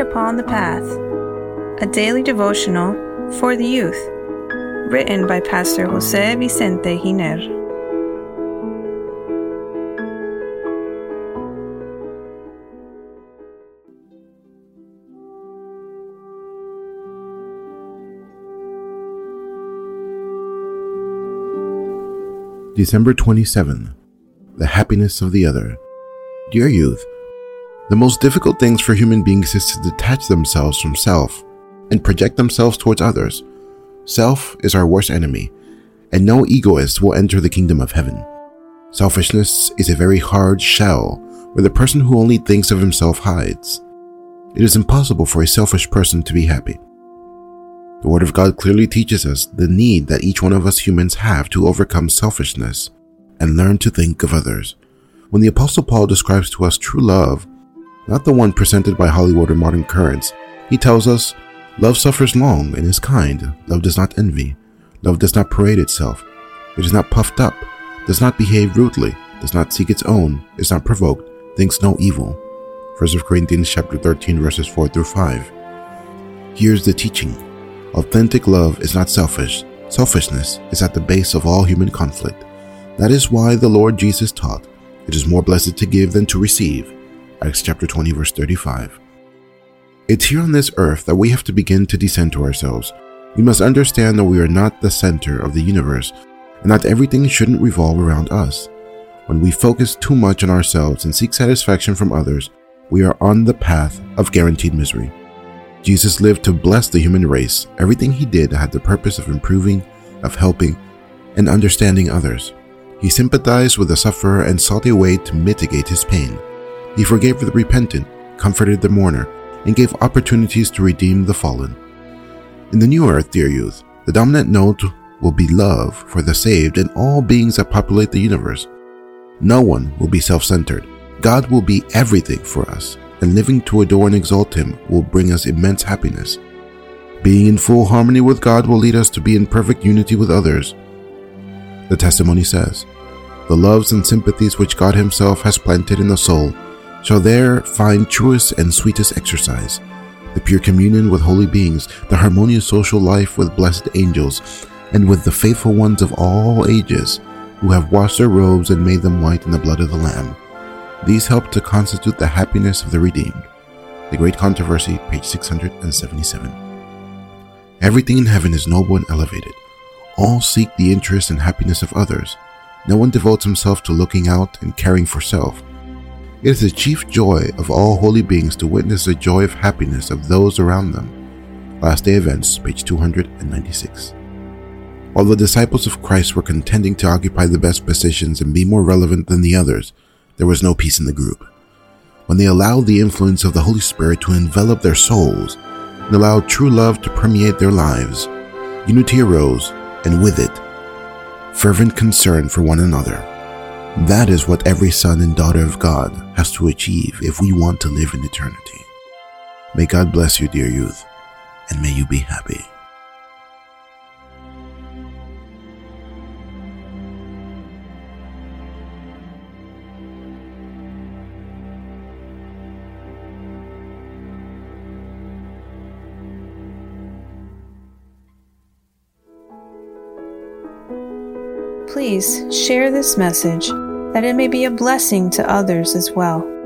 Upon the Path, a daily devotional for the youth, written by Pastor Jose Vicente Giner. December 27. The happiness of the other. Dear youth, the most difficult things for human beings is to detach themselves from self and project themselves towards others. Self is our worst enemy, and no egoist will enter the kingdom of heaven. Selfishness is a very hard shell where the person who only thinks of himself hides. It is impossible for a selfish person to be happy. The Word of God clearly teaches us the need that each one of us humans have to overcome selfishness and learn to think of others. When the Apostle Paul describes to us true love, not the one presented by Hollywood or modern currents, he tells us, Love suffers long and is kind. Love does not envy. Love does not parade itself. It is not puffed up, does not behave rudely, does not seek its own, is not provoked, thinks no evil. 1 Corinthians chapter 13 verses 4 through 5. Here's the teaching. Authentic love is not selfish. Selfishness is at the base of all human conflict. That is why the Lord Jesus taught, It is more blessed to give than to receive. Acts chapter 20, verse 35. It's here on this earth that we have to begin to descend to ourselves. We must understand that we are not the center of the universe and that everything shouldn't revolve around us. When we focus too much on ourselves and seek satisfaction from others, we are on the path of guaranteed misery. Jesus lived to bless the human race. Everything he did had the purpose of improving, of helping, and understanding others. He sympathized with the sufferer and sought a way to mitigate his pain. He forgave the repentant, comforted the mourner, and gave opportunities to redeem the fallen. In the new earth, dear youth, the dominant note will be love for the saved and all beings that populate the universe. No one will be self centered. God will be everything for us and living to adore and exalt Him will bring us immense happiness. Being in full harmony with God will lead us to be in perfect unity with others. The testimony says, The loves and sympathies which God Himself has planted in the soul shall there find truest and sweetest exercise. The pure communion with holy beings, the harmonious social life with blessed angels, and with the faithful ones of all ages, who have washed their robes and made them white in the blood of the Lamb. These help to constitute the happiness of the redeemed. The Great Controversy, page 677. Everything in heaven is noble and elevated. All seek the interest and happiness of others. No one devotes himself to looking out and caring for self. It is the chief joy of all holy beings to witness the joy of happiness of those around them. Last Day Events, page 296. While the disciples of Christ were contending to occupy the best positions and be more relevant than the others, there was no peace in the group. When they allowed the influence of the Holy Spirit to envelop their souls and allowed true love to permeate their lives, unity arose, and with it, fervent concern for one another. That is what every son and daughter of God has to achieve if we want to live in eternity. May God bless you, dear youth, and may you be happy. Please share this message that it may be a blessing to others as well.